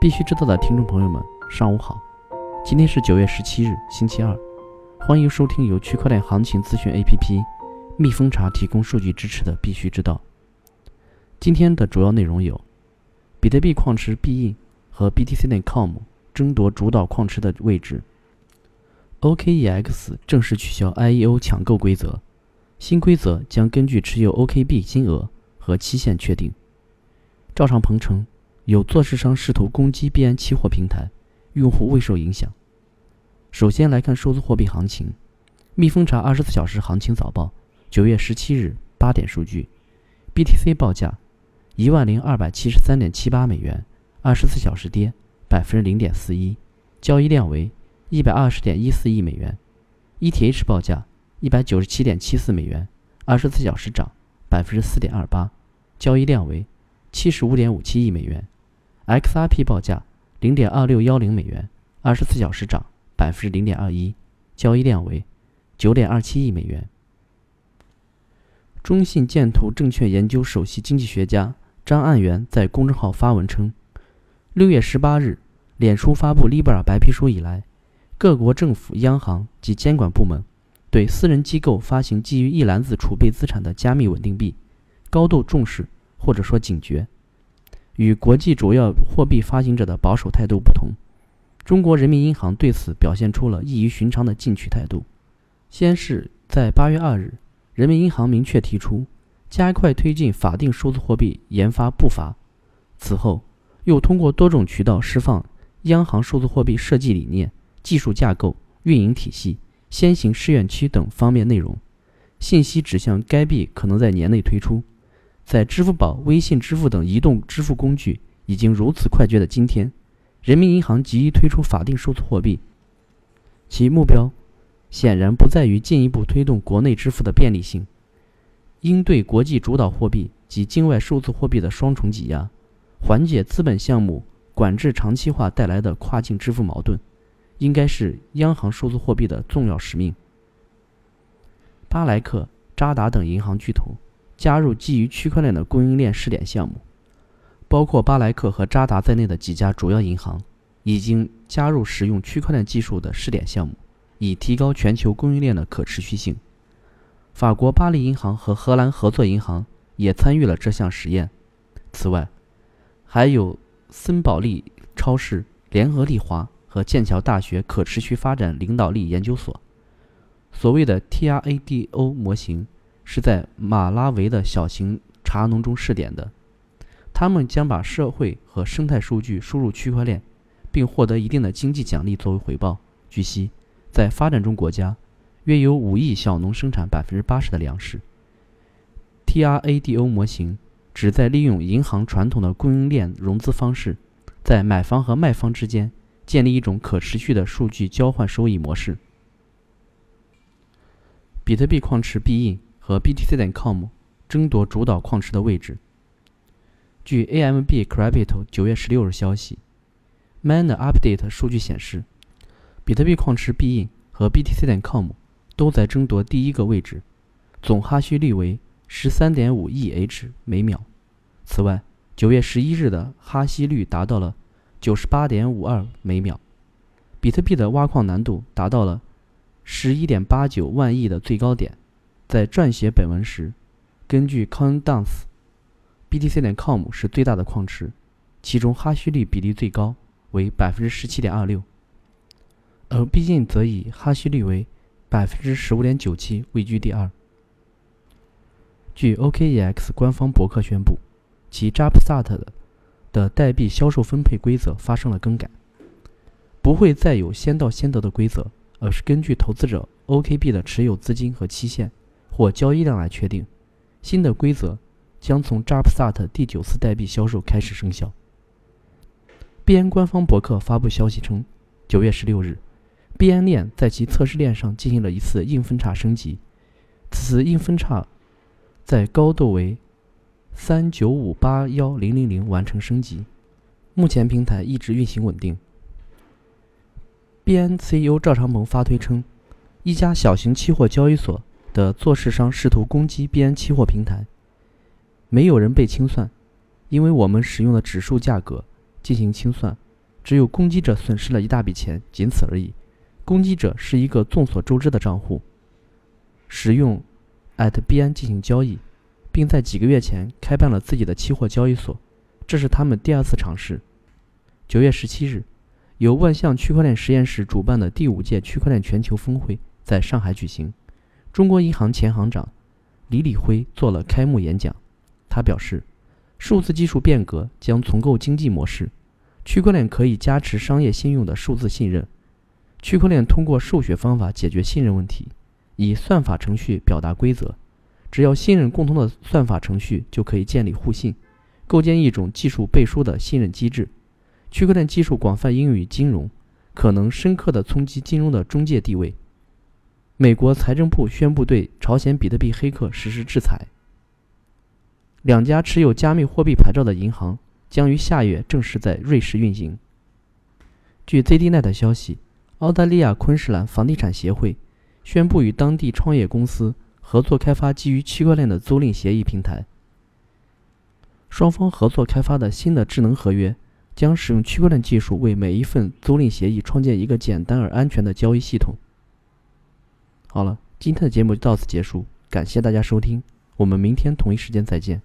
必须知道的听众朋友们，上午好！今天是九月十七日，星期二，欢迎收听由区块链行情资讯 APP 蜜蜂茶提供数据支持的《必须知道》。今天的主要内容有：比特币矿池必应和 BTC.com 争夺主导矿池的位置；OKEX 正式取消 IEO 抢购规则，新规则将根据持有 OKB 金额和期限确定。赵长鹏称。有做市商试图攻击币安期货平台，用户未受影响。首先来看数字货币行情，蜜蜂查二十四小时行情早报，九月十七日八点数据，BTC 报价一万零二百七十三点七八美元，二十四小时跌百分之零点四一，交易量为一百二十点一四亿美元；ETH 报价一百九十七点七四美元，二十四小时涨百分之四点二八，交易量为七十五点五七亿美元。XRP 报价零点二六幺零美元，二十四小时涨百分之零点二一，交易量为九点二七亿美元。中信建投证券研究首席经济学家张岸元在公众号发文称，六月十八日，脸书发布 Libra 白皮书以来，各国政府、央行及监管部门对私人机构发行基于一篮子储备资产的加密稳定币高度重视，或者说警觉。与国际主要货币发行者的保守态度不同，中国人民银行对此表现出了异于寻常的进取态度。先是在八月二日，人民银行明确提出加快推进法定数字货币研发步伐，此后又通过多种渠道释放央行数字货币设计理念、技术架构、运营体系、先行试验区等方面内容，信息指向该币可能在年内推出。在支付宝、微信支付等移动支付工具已经如此快捷的今天，人民银行急于推出法定数字货币，其目标显然不在于进一步推动国内支付的便利性，应对国际主导货币及境外数字货币的双重挤压，缓解资本项目管制长期化带来的跨境支付矛盾，应该是央行数字货币的重要使命。巴莱克、渣打等银行巨头。加入基于区块链的供应链试点项目，包括巴莱克和渣打在内的几家主要银行已经加入使用区块链技术的试点项目，以提高全球供应链的可持续性。法国巴黎银行和荷兰合作银行也参与了这项实验。此外，还有森宝利超市、联合利华和剑桥大学可持续发展领导力研究所。所谓的 TRADO 模型。是在马拉维的小型茶农中试点的，他们将把社会和生态数据输入区块链，并获得一定的经济奖励作为回报。据悉，在发展中国家，约有五亿小农生产百分之八十的粮食。TRADO 模型旨在利用银行传统的供应链融资方式，在买方和卖方之间建立一种可持续的数据交换收益模式。比特币矿池必应。和 BTC.com 争夺主导矿池的位置。据 AMB Crypto 九月十六日消息，Miner Update 数据显示，比特币矿池必应和 BTC.com 都在争夺第一个位置，总哈希率为十三点五亿 H 每秒。此外，九月十一日的哈希率达到了九十八点五二每秒。比特币的挖矿难度达到了十一点八九万亿的最高点。在撰写本文时，根据 c o n d a n c e BTC 点 com 是最大的矿池，其中哈希率比例最高，为百分之十七点二六，而毕竟则以哈希率为百分之十五点九七位居第二。据 OKEX 官方博客宣布，其 Japsat 的的代币销售分配规则发生了更改，不会再有先到先得的规则，而是根据投资者 OKB 的持有资金和期限。或交易量来确定，新的规则将从 Japsat 第九次代币销售开始生效。币安官方博客发布消息称，九月十六日，币安链在其测试链上进行了一次硬分叉升级，此次硬分叉在高度为三九五八幺零零零完成升级，目前平台一直运行稳定。币安 CEO 赵长鹏发推称，一家小型期货交易所。的做市商试图攻击币安期货平台，没有人被清算，因为我们使用的指数价格进行清算，只有攻击者损失了一大笔钱，仅此而已。攻击者是一个众所周知的账户，使用 at 币安进行交易，并在几个月前开办了自己的期货交易所。这是他们第二次尝试。九月十七日，由万象区块链实验室主办的第五届区块链全球峰会在上海举行。中国银行前行长李李辉做了开幕演讲。他表示，数字技术变革将重构经济模式，区块链可以加持商业信用的数字信任。区块链通过数学方法解决信任问题，以算法程序表达规则。只要信任共通的算法程序就可以建立互信。构建一种技术背书的信任机制，区块链技术广泛应用于金融，可能深刻的冲击金融的中介地位。美国财政部宣布对朝鲜比特币黑客实施制裁。两家持有加密货币牌照的银行将于下月正式在瑞士运行。据 ZDNet 消息，澳大利亚昆士兰房地产协会宣布与当地创业公司合作开发基于区块链的租赁协议平台。双方合作开发的新的智能合约将使用区块链技术，为每一份租赁协议创建一个简单而安全的交易系统。好了，今天的节目就到此结束，感谢大家收听，我们明天同一时间再见。